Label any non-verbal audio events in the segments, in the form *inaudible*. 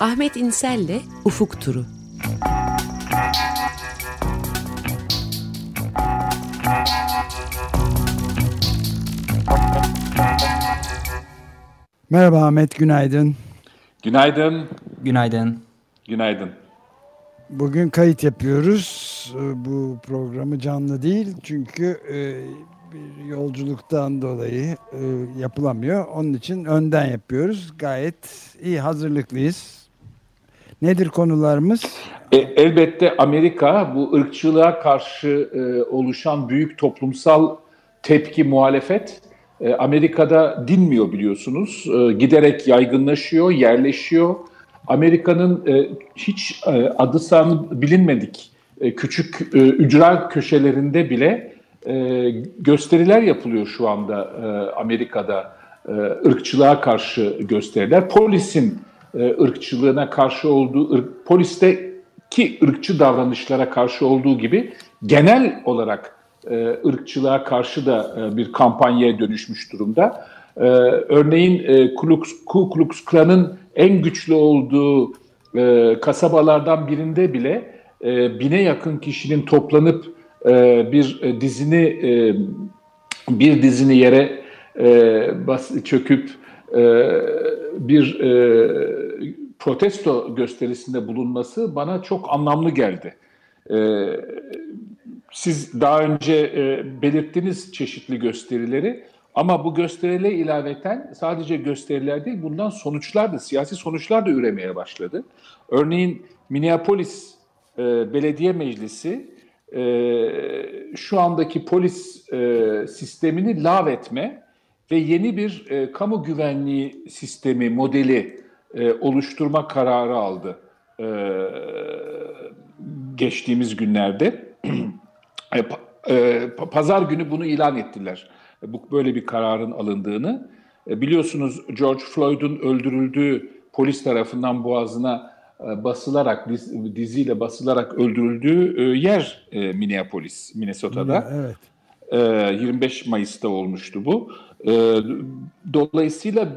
Ahmet İnsel'le Ufuk Turu. Merhaba Ahmet, günaydın. Günaydın. Günaydın. Günaydın. Bugün kayıt yapıyoruz. Bu programı canlı değil çünkü e, bir yolculuktan dolayı e, yapılamıyor. Onun için önden yapıyoruz. Gayet iyi hazırlıklıyız. Nedir konularımız? E, elbette Amerika bu ırkçılığa karşı e, oluşan büyük toplumsal tepki, muhalefet e, Amerika'da dinmiyor biliyorsunuz. E, giderek yaygınlaşıyor, yerleşiyor. Amerika'nın e, hiç e, adı sanı bilinmedik e, küçük e, ücra köşelerinde bile e, gösteriler yapılıyor şu anda e, Amerika'da. E, ırkçılığa karşı gösteriler. Polisin e, ırkçılığına karşı olduğu, ırk, polisteki ırkçı davranışlara karşı olduğu gibi genel olarak e, ırkçılığa karşı da e, bir kampanyaya dönüşmüş durumda. E, örneğin e, Klux, Ku Klux Klan'ın en güçlü olduğu e, kasabalardan birinde bile e, bine yakın kişinin toplanıp e, bir e, dizini e, bir dizini yere e, çöküp bir protesto gösterisinde bulunması bana çok anlamlı geldi. E, siz daha önce e, belirttiniz çeşitli gösterileri ama bu gösterilere ilaveten sadece gösteriler değil bundan sonuçlar da siyasi sonuçlar da üremeye başladı. Örneğin Minneapolis Belediye Meclisi e, şu andaki polis e, sistemini lav etme ve yeni bir e, kamu güvenliği sistemi modeli e, oluşturma kararı aldı e, geçtiğimiz günlerde. *clears throat* E, e, pazar günü bunu ilan ettiler. Bu böyle bir kararın alındığını. E, biliyorsunuz George Floyd'un öldürüldüğü polis tarafından boğazına basılarak diziyle basılarak öldürüldüğü yer Minneapolis, Minnesota'da. Evet. 25 Mayıs'ta olmuştu bu. Dolayısıyla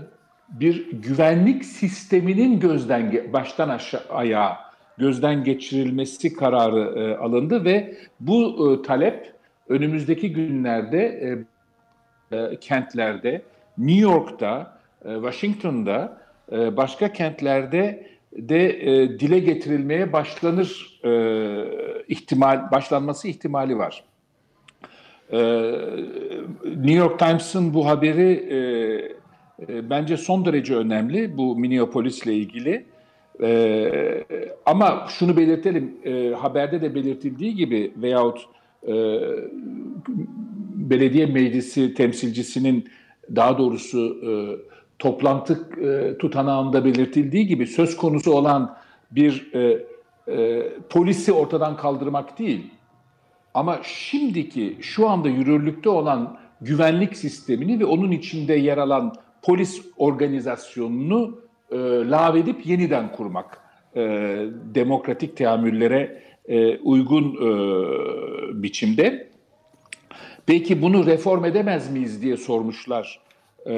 bir güvenlik sisteminin gözden baştan aşağıya gözden geçirilmesi kararı e, alındı ve bu e, talep önümüzdeki günlerde e, e, kentlerde, New York'ta, e, Washington'da, e, başka kentlerde de e, dile getirilmeye başlanır e, ihtimal başlanması ihtimali var. E, New York Times'ın bu haberi e, e, bence son derece önemli bu Minneapolis ile ilgili. Ee, ama şunu belirtelim, e, haberde de belirtildiği gibi veyahut e, belediye meclisi temsilcisinin daha doğrusu e, toplantı e, tutanağında belirtildiği gibi söz konusu olan bir e, e, polisi ortadan kaldırmak değil. Ama şimdiki şu anda yürürlükte olan güvenlik sistemini ve onun içinde yer alan polis organizasyonunu e, lağvedip yeniden kurmak e, demokratik teamüllere e, uygun e, biçimde. Peki bunu reform edemez miyiz diye sormuşlar e,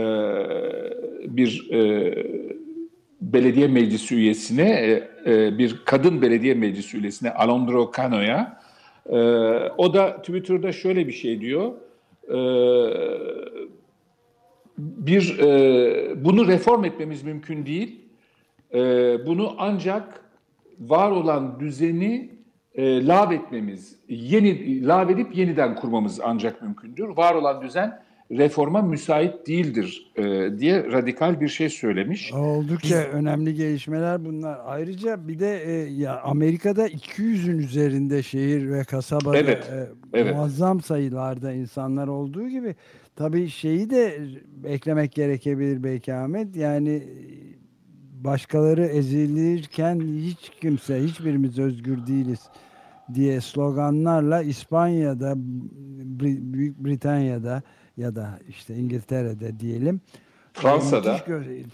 bir e, belediye meclisi üyesine, e, e, bir kadın belediye meclisi üyesine Alondro Cano'ya. E, o da Twitter'da şöyle bir şey diyor. E, bir e, bunu reform etmemiz mümkün değil. E, bunu ancak var olan düzeni e, lav etmemiz, yeni lav edip yeniden kurmamız ancak mümkündür. Var olan düzen reforma müsait değildir e, diye radikal bir şey söylemiş. Oldukça önemli gelişmeler bunlar. Ayrıca bir de e, ya Amerika'da 200'ün üzerinde şehir ve kasabada evet, e, evet. muazzam sayılarda insanlar olduğu gibi Tabii şeyi de eklemek gerekebilir belki Ahmet. Yani başkaları ezilirken hiç kimse, hiçbirimiz özgür değiliz diye sloganlarla İspanya'da, Büyük Britanya'da ya da işte İngiltere'de diyelim. Fransa'da.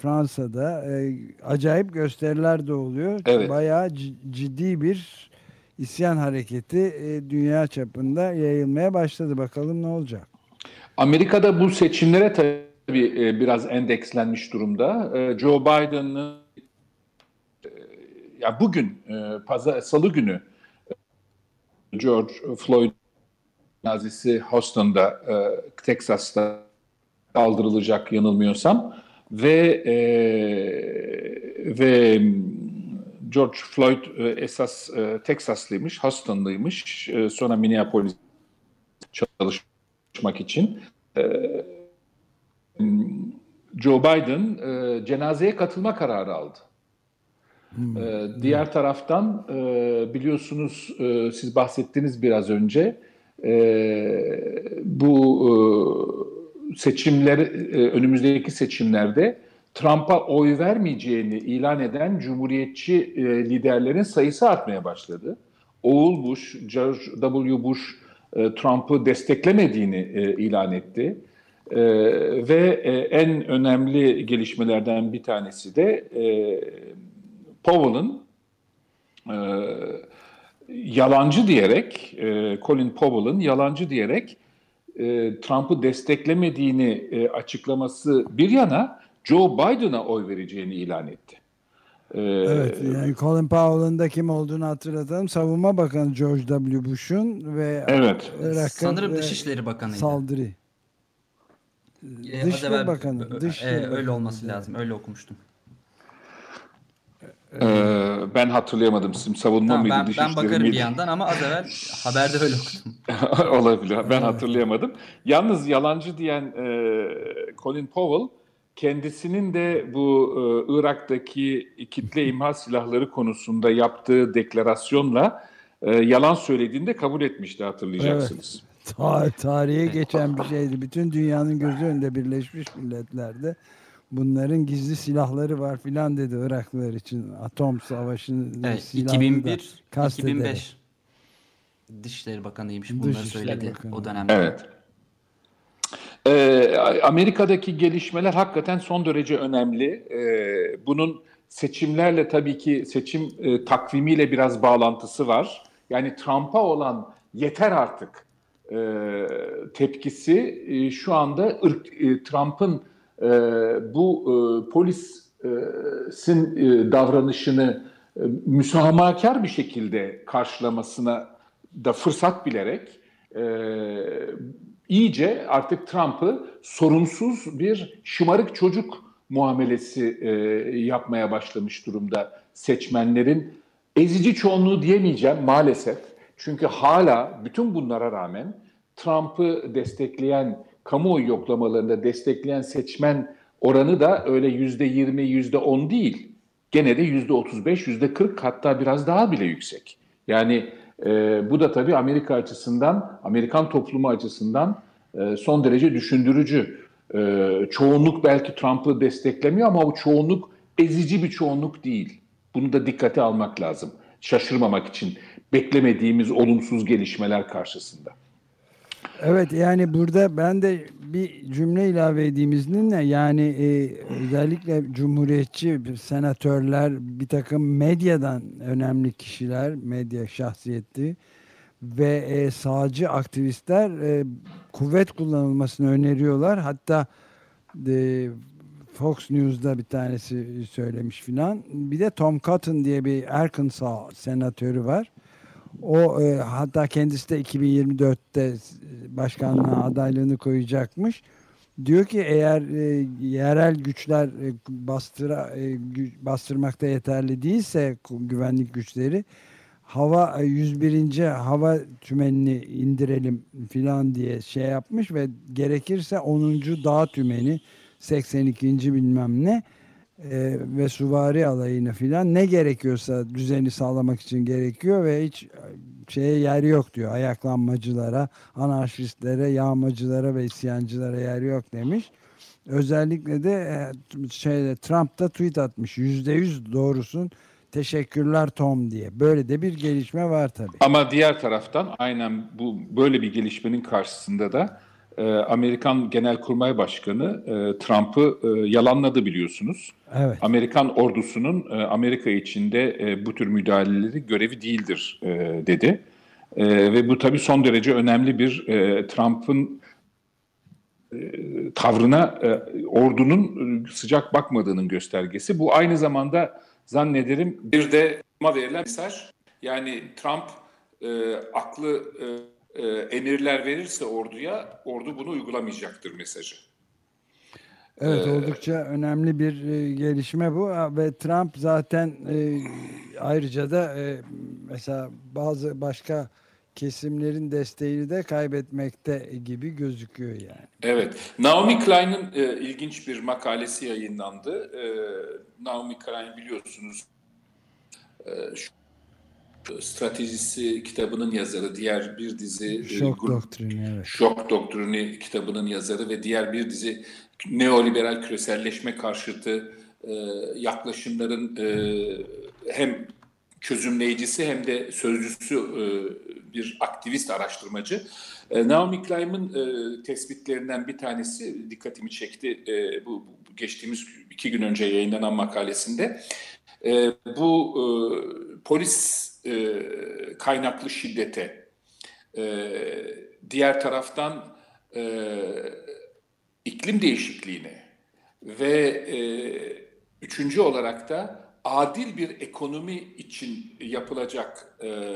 Fransa'da e, acayip gösteriler de oluyor. Evet. Bayağı ciddi bir isyan hareketi e, dünya çapında yayılmaya başladı. Bakalım ne olacak. Amerika'da bu seçimlere tabii e, biraz endekslenmiş durumda. E, Joe Biden'ın ya bugün e, pazar salı günü George Floyd nazisi Houston'da e, Texas'ta kaldırılacak yanılmıyorsam ve e, ve George Floyd e, esas e, Texaslıymış, Houston'lıymış. E, sonra Minneapolis çalışmak için. E, Joe Biden e, cenazeye katılma kararı aldı. Hmm. E, diğer taraftan e, biliyorsunuz e, siz bahsettiniz biraz önce e, bu e, seçimler e, önümüzdeki seçimlerde Trump'a oy vermeyeceğini ilan eden Cumhuriyetçi e, liderlerin sayısı artmaya başladı. Oğul Bush, George W. Bush e, Trump'ı desteklemediğini e, ilan etti. E, ve e, en önemli gelişmelerden bir tanesi de e, Powell'ın e, yalancı diyerek, e, Colin Powell'ın yalancı diyerek e, Trump'ı desteklemediğini e, açıklaması bir yana Joe Biden'a oy vereceğini ilan etti. Ee, evet yani Colin Powell'ın da kim olduğunu hatırlatalım. Savunma Bakanı George W. Bush'un ve evet. Irak'ın sanırım Dışişleri Bakanı'ydı. Saldırı. Ee, Dışişleri Bakanı. Dışişleri e, öyle olması lazım. Öyle okumuştum. Ee, ben hatırlayamadım. Sizin savunma tamam, mıydı? Ben, ben bakarım miydi? bir yandan ama az evvel haberde öyle okudum. *laughs* Olabilir. Ben hatırlayamadım. Yalnız yalancı diyen e, Colin Powell kendisinin de bu e, Irak'taki kitle *laughs* imha silahları konusunda yaptığı deklarasyonla e, yalan söylediğinde kabul etmişti hatırlayacaksınız. Evet. *laughs* Ta tarihe geçen bir şeydi. Bütün dünyanın gözü önünde Birleşmiş Milletler'de bunların gizli silahları var filan dedi Iraklılar için. Atom savaşının evet, silahını 2001, 2005 Dışişleri Bakanıymış bunları Dışişleri söyledi Bakanı. o dönemde. Evet. Ee, Amerika'daki gelişmeler hakikaten son derece önemli. Ee, bunun seçimlerle tabii ki seçim e, takvimiyle biraz bağlantısı var. Yani Trump'a olan yeter artık e, tepkisi e, şu anda ırk, e, Trump'ın e, bu e, polisin e, davranışını e, müsamahakar bir şekilde karşılamasına da fırsat bilerek e, iyice artık Trump'ı sorunsuz bir şımarık çocuk muamelesi e, yapmaya başlamış durumda seçmenlerin. Ezici çoğunluğu diyemeyeceğim maalesef. Çünkü hala bütün bunlara rağmen Trump'ı destekleyen, kamuoyu yoklamalarında destekleyen seçmen oranı da öyle yüzde yirmi, yüzde on değil. Gene de yüzde otuz beş, yüzde kırk hatta biraz daha bile yüksek. Yani e, bu da tabii Amerika açısından, Amerikan toplumu açısından e, son derece düşündürücü. E, çoğunluk belki Trump'ı desteklemiyor ama o çoğunluk ezici bir çoğunluk değil. Bunu da dikkate almak lazım. Şaşırmamak için beklemediğimiz olumsuz gelişmeler karşısında. Evet yani burada ben de bir cümle ilave edeyim izninle. Yani e, özellikle cumhuriyetçi senatörler bir takım medyadan önemli kişiler medya şahsiyeti ve e, sağcı aktivistler e, kuvvet kullanılmasını öneriyorlar. Hatta e, Fox News'da bir tanesi söylemiş filan. Bir de Tom Cotton diye bir Arkansas senatörü var o e, hatta kendisi de 2024'te başkanlığa adaylığını koyacakmış. Diyor ki eğer e, yerel güçler e, bastıra e, bastırmakta yeterli değilse güvenlik güçleri hava 101. E, hava tümenini indirelim filan diye şey yapmış ve gerekirse 10. dağ tümeni 82. bilmem ne e, ve suvari alayını filan ne gerekiyorsa düzeni sağlamak için gerekiyor ve hiç şeye yer yok diyor. Ayaklanmacılara, anarşistlere, yağmacılara ve isyancılara yer yok demiş. Özellikle de e, şeyde Trump da tweet atmış. Yüzde yüz doğrusun. Teşekkürler Tom diye. Böyle de bir gelişme var tabii. Ama diğer taraftan aynen bu böyle bir gelişmenin karşısında da e, Amerikan Genelkurmay Başkanı e, Trump'ı e, yalanladı biliyorsunuz. Evet. Amerikan ordusunun e, Amerika içinde e, bu tür müdahaleleri görevi değildir e, dedi. E, ve bu tabii son derece önemli bir e, Trump'ın e, tavrına e, ordunun sıcak bakmadığının göstergesi. Bu aynı zamanda zannederim bir de verilen mesaj yani Trump e, aklı e, e, emirler verirse orduya ordu bunu uygulamayacaktır mesajı. Evet ee, oldukça önemli bir e, gelişme bu ve Trump zaten e, ayrıca da e, mesela bazı başka kesimlerin desteğini de kaybetmekte gibi gözüküyor yani. Evet. Naomi Klein'in e, ilginç bir makalesi yayınlandı. E, Naomi Klein biliyorsunuz e, şu stratejisi kitabının yazarı, diğer bir dizi Şok e, Doktrini, evet. Şok Doktrini kitabının yazarı ve diğer bir dizi neoliberal küreselleşme karşıtı e, yaklaşımların e, hem çözümleyicisi hem de sözcüsü e, bir aktivist araştırmacı. E, Naomi Klein'in e, tespitlerinden bir tanesi dikkatimi çekti e, bu, bu geçtiğimiz iki gün önce yayınlanan makalesinde. E, bu e, polis e, kaynaklı şiddete, e, diğer taraftan e, iklim değişikliğine ve e, üçüncü olarak da adil bir ekonomi için yapılacak e,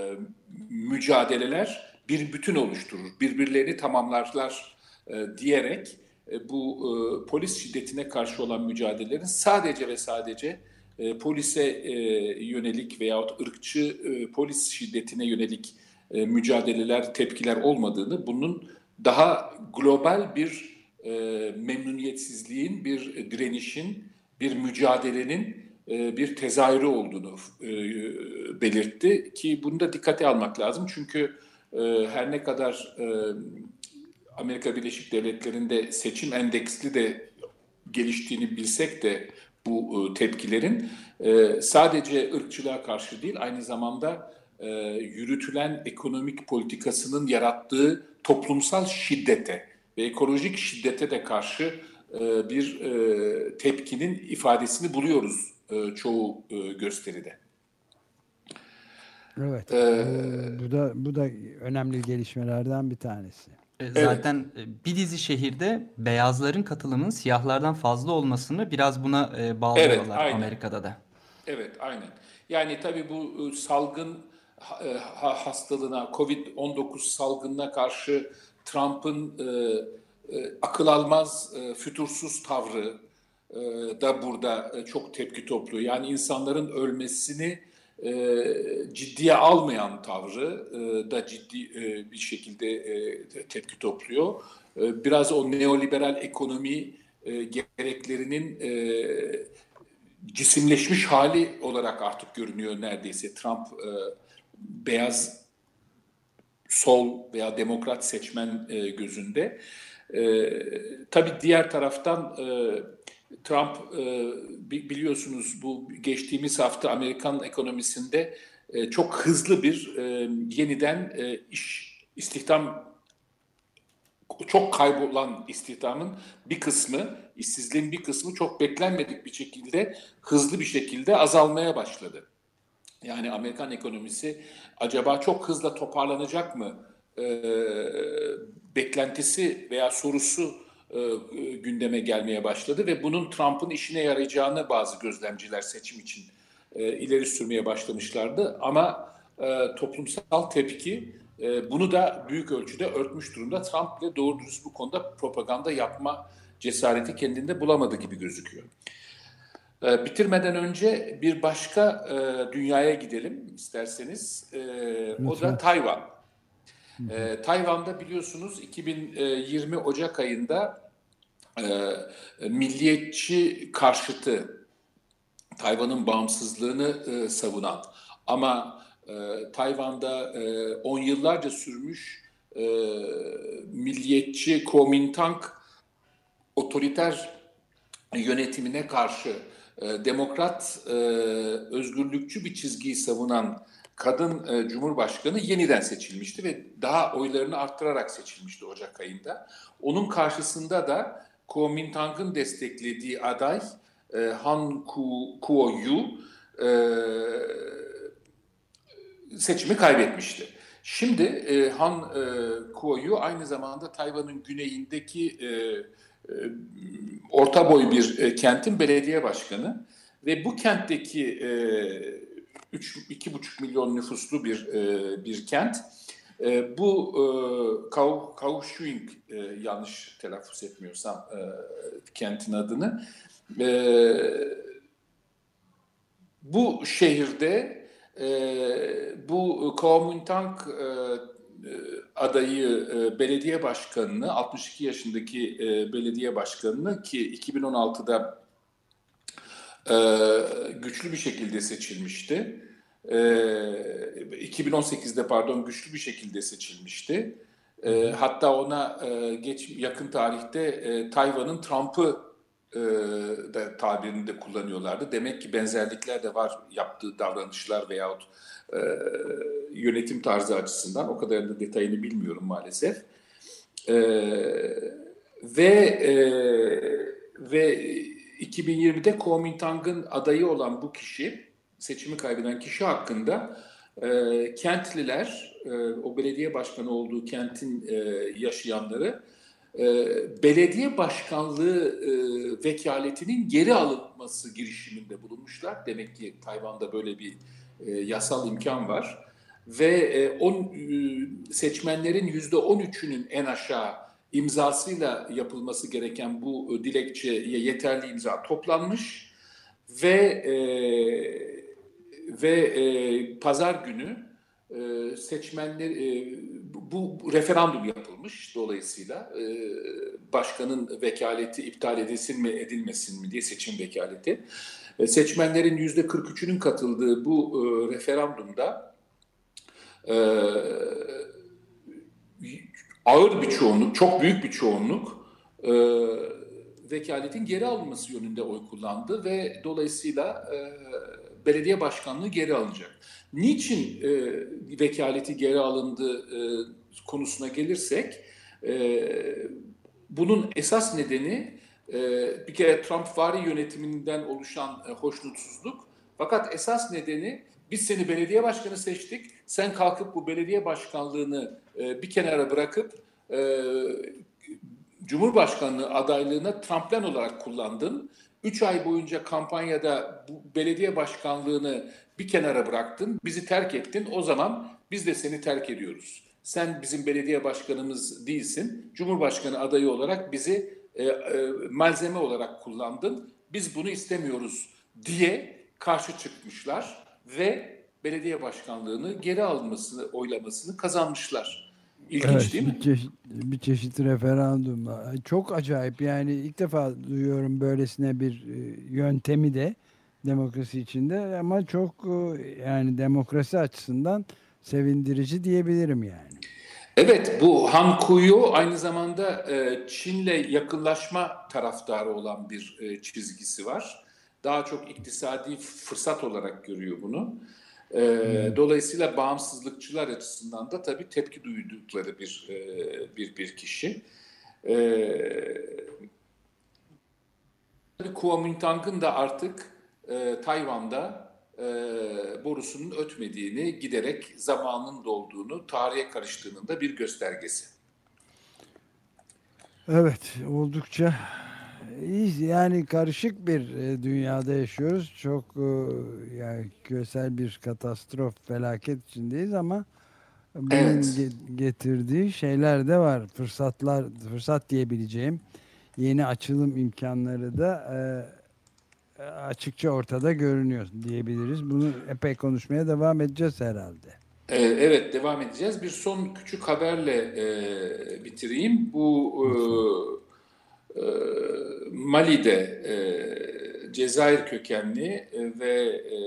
mücadeleler bir bütün oluşturur, birbirlerini tamamlarlar e, diyerek e, bu e, polis şiddetine karşı olan mücadelelerin sadece ve sadece e, polise e, yönelik veyahut ırkçı e, polis şiddetine yönelik e, mücadeleler, tepkiler olmadığını, bunun daha global bir e, memnuniyetsizliğin, bir direnişin, bir mücadelenin e, bir tezahürü olduğunu e, belirtti ki bunu da dikkate almak lazım. Çünkü e, her ne kadar e, Amerika Birleşik Devletleri'nde seçim endeksli de geliştiğini bilsek de bu e, tepkilerin e, sadece ırkçılığa karşı değil aynı zamanda e, yürütülen ekonomik politikasının yarattığı toplumsal şiddete ve ekolojik şiddete de karşı bir tepkinin ifadesini buluyoruz çoğu gösteride. Evet. Ee, bu da bu da önemli gelişmelerden bir tanesi. E, zaten evet. bir dizi şehirde beyazların katılımının siyahlardan fazla olmasını biraz buna e, bağlıyorlar evet, Amerika'da da. Evet, aynen. Yani tabii bu e, salgın hastalığına, Covid-19 salgınına karşı Trump'ın akıl almaz, fütursuz tavrı da burada çok tepki topluyor. Yani insanların ölmesini e, ciddiye almayan tavrı e, da ciddi e, bir şekilde e, tepki topluyor. E, biraz o neoliberal ekonomi e, gereklerinin e, cisimleşmiş hali olarak artık görünüyor neredeyse. Trump e, beyaz sol veya demokrat seçmen e, gözünde. E, tabii diğer taraftan e, Trump e, biliyorsunuz bu geçtiğimiz hafta Amerikan ekonomisinde e, çok hızlı bir e, yeniden iş istihdam çok kaybolan istihdamın bir kısmı, işsizliğin bir kısmı çok beklenmedik bir şekilde hızlı bir şekilde azalmaya başladı. Yani Amerikan ekonomisi acaba çok hızla toparlanacak mı? E, beklentisi veya sorusu gündeme gelmeye başladı ve bunun Trump'ın işine yarayacağını bazı gözlemciler seçim için e, ileri sürmeye başlamışlardı. Ama e, toplumsal tepki e, bunu da büyük ölçüde örtmüş durumda. Trump bile doğru dürüst bu konuda propaganda yapma cesareti kendinde bulamadı gibi gözüküyor. E, bitirmeden önce bir başka e, dünyaya gidelim isterseniz. E, o da Tayvan. E, Tayvan'da biliyorsunuz 2020 Ocak ayında e, milliyetçi karşıtı Tayvan'ın bağımsızlığını e, savunan ama e, Tayvan'da e, on yıllarca sürmüş e, milliyetçi Kuomintang otoriter yönetimine karşı e, demokrat e, özgürlükçü bir çizgiyi savunan kadın e, cumhurbaşkanı yeniden seçilmişti ve daha oylarını arttırarak seçilmişti Ocak ayında. Onun karşısında da Kuomintang'ın desteklediği aday e, Han Kuo-yu e, seçimi kaybetmişti. Şimdi e, Han e, Kuo-yu aynı zamanda Tayvan'ın güneyindeki e, e, orta boy bir e, kentin belediye başkanı ve bu kentteki e, 3 2,5 milyon nüfuslu bir e, bir kent. E, bu e, Kaohsiung e, yanlış telaffuz etmiyorsam e, kentin adını. E, bu şehirde e, bu Kuomintang e, adayı e, belediye başkanını 62 yaşındaki e, belediye başkanını ki 2016'da e, güçlü bir şekilde seçilmişti. E, 2018'de pardon güçlü bir şekilde seçilmişti. E, hatta ona e, geç yakın tarihte e, Tayvan'ın Trump'ı e, da tabirini de kullanıyorlardı. Demek ki benzerlikler de var yaptığı davranışlar veyahut e, yönetim tarzı açısından. O kadar da detayını bilmiyorum maalesef. E, ve e, ve 2020'de Kuomintang'ın adayı olan bu kişi, seçimi kaybeden kişi hakkında e, kentliler, e, o belediye başkanı olduğu kentin e, yaşayanları e, belediye başkanlığı e, vekaletinin geri alınması girişiminde bulunmuşlar. Demek ki Tayvan'da böyle bir e, yasal imkan var. Ve e, on, e, seçmenlerin yüzde on üçünün en aşağı imzasıyla yapılması gereken bu dilekçeye yeterli imza toplanmış ve e, ve e, pazar günü e, seçmenler e, bu, bu referandum yapılmış dolayısıyla e, başkanın vekaleti iptal edilsin mi edilmesin mi diye seçim vekaleti. E, seçmenlerin yüzde 43'ünün katıldığı bu e, referandumda e, ağır bir çoğunluk çok büyük bir çoğunluk e, vekaletin geri alınması yönünde oy kullandı ve dolayısıyla e, belediye başkanlığı geri alınacak. Niçin e, vekaleti geri alındı e, konusuna gelirsek, e, bunun esas nedeni e, bir kere Trump vari yönetiminden oluşan e, hoşnutsuzluk. Fakat esas nedeni biz seni belediye başkanı seçtik, sen kalkıp bu belediye başkanlığını e, bir kenara bırakıp e, Cumhurbaşkanlığı adaylığına tramplen olarak kullandın. Üç ay boyunca kampanyada bu belediye başkanlığını bir kenara bıraktın, bizi terk ettin. O zaman biz de seni terk ediyoruz. Sen bizim belediye başkanımız değilsin. Cumhurbaşkanı adayı olarak bizi e, e, malzeme olarak kullandın. Biz bunu istemiyoruz diye karşı çıkmışlar ve belediye başkanlığını geri almasını, oylamasını kazanmışlar. İlginç evet, değil mi? Bir çeşit, bir çeşit referandum. Çok acayip yani ilk defa duyuyorum böylesine bir e, yöntemi de demokrasi içinde ama çok e, yani demokrasi açısından sevindirici diyebilirim yani. Evet bu Han Kuyu aynı zamanda e, Çin'le yakınlaşma taraftarı olan bir çizgisi var. Daha çok iktisadi fırsat olarak görüyor bunu. E, dolayısıyla bağımsızlıkçılar açısından da tabii tepki duydukları bir e, bir bir kişi. E, Kuomintang'ın da artık e, Tayvan'da e, borusunun ötmediğini, giderek zamanın dolduğunu, tarihe karıştığının da bir göstergesi. Evet, oldukça yani karışık bir e, dünyada yaşıyoruz. Çok e, yani küresel bir katastrof, felaket içindeyiz ama bunun evet. getirdiği şeyler de var. Fırsatlar, fırsat diyebileceğim yeni açılım imkanları da e, açıkça ortada görünüyor diyebiliriz. Bunu epey konuşmaya devam edeceğiz herhalde. Evet devam edeceğiz. Bir son küçük haberle e, bitireyim. Bu e, Mali'de e, Cezayir kökenli e, ve e,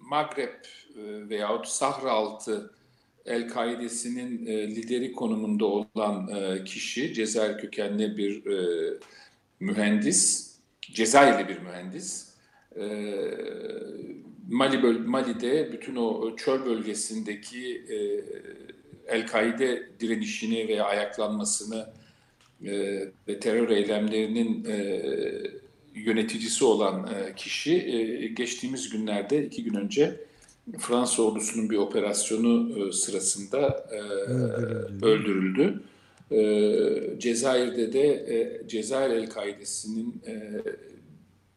Magreb e, veyahut Sahra altı El-Kaide'sinin e, lideri konumunda olan e, kişi, Cezayir kökenli bir e, mühendis, Cezayirli bir mühendis. E, Mali böl Mali'de bütün o çöl bölgesindeki e, El-Kaide direnişini veya ayaklanmasını e, ve terör eylemlerinin e, yöneticisi olan e, kişi e, geçtiğimiz günlerde iki gün önce Fransa ordusunun bir operasyonu e, sırasında e, öldürüldü. E, Cezayir'de de e, Cezayir El-Kaide'sinin e,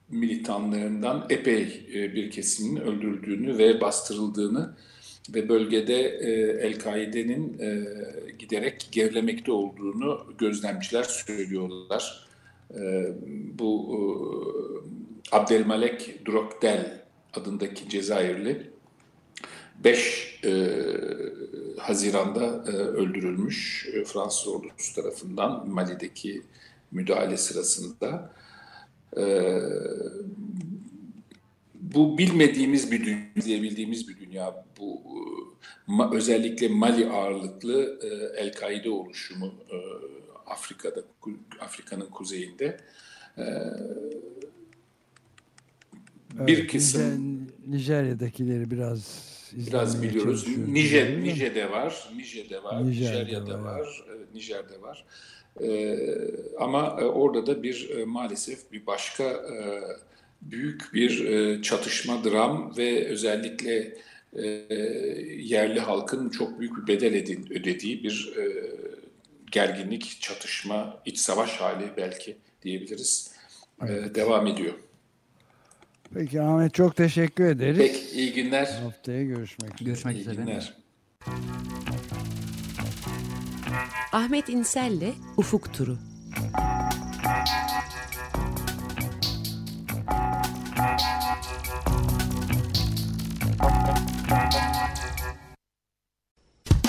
militanlarından epey e, bir kesimin öldürüldüğünü ve bastırıldığını ve bölgede e, El-Kaide'nin e, giderek gerilemekte olduğunu gözlemciler söylüyorlar. E, bu e, Abdelmalek Drokdel adındaki Cezayirli 5 e, Haziran'da e, öldürülmüş e, Fransız ordusu tarafından Mali'deki müdahale sırasında. E, bu bilmediğimiz bir dünya, izleyebildiğimiz bir dünya. Bu ma, özellikle Mali ağırlıklı e, El-Kaide oluşumu e, Afrika'da, Afrika'nın kuzeyinde. E, bir evet, kısım Nijerya'dakileri biraz biraz biliyoruz. Nijer, Nijer'de var, Nijer'de var, Nijer'de Nijerya'da var, var Nijer'de var. Ee, ama orada da bir e, maalesef bir başka e, büyük bir e, çatışma, dram ve özellikle e, yerli halkın çok büyük bir bedel edin, ödediği bir e, gerginlik, çatışma, iç savaş hali belki diyebiliriz. E, evet. E, devam ediyor. Peki Ahmet çok teşekkür ederiz. Peki iyi günler. Haftaya görüşmek üzere. Görüşmek iyi üzere. günler. Ahmet İnsel'le Ufuk Turu.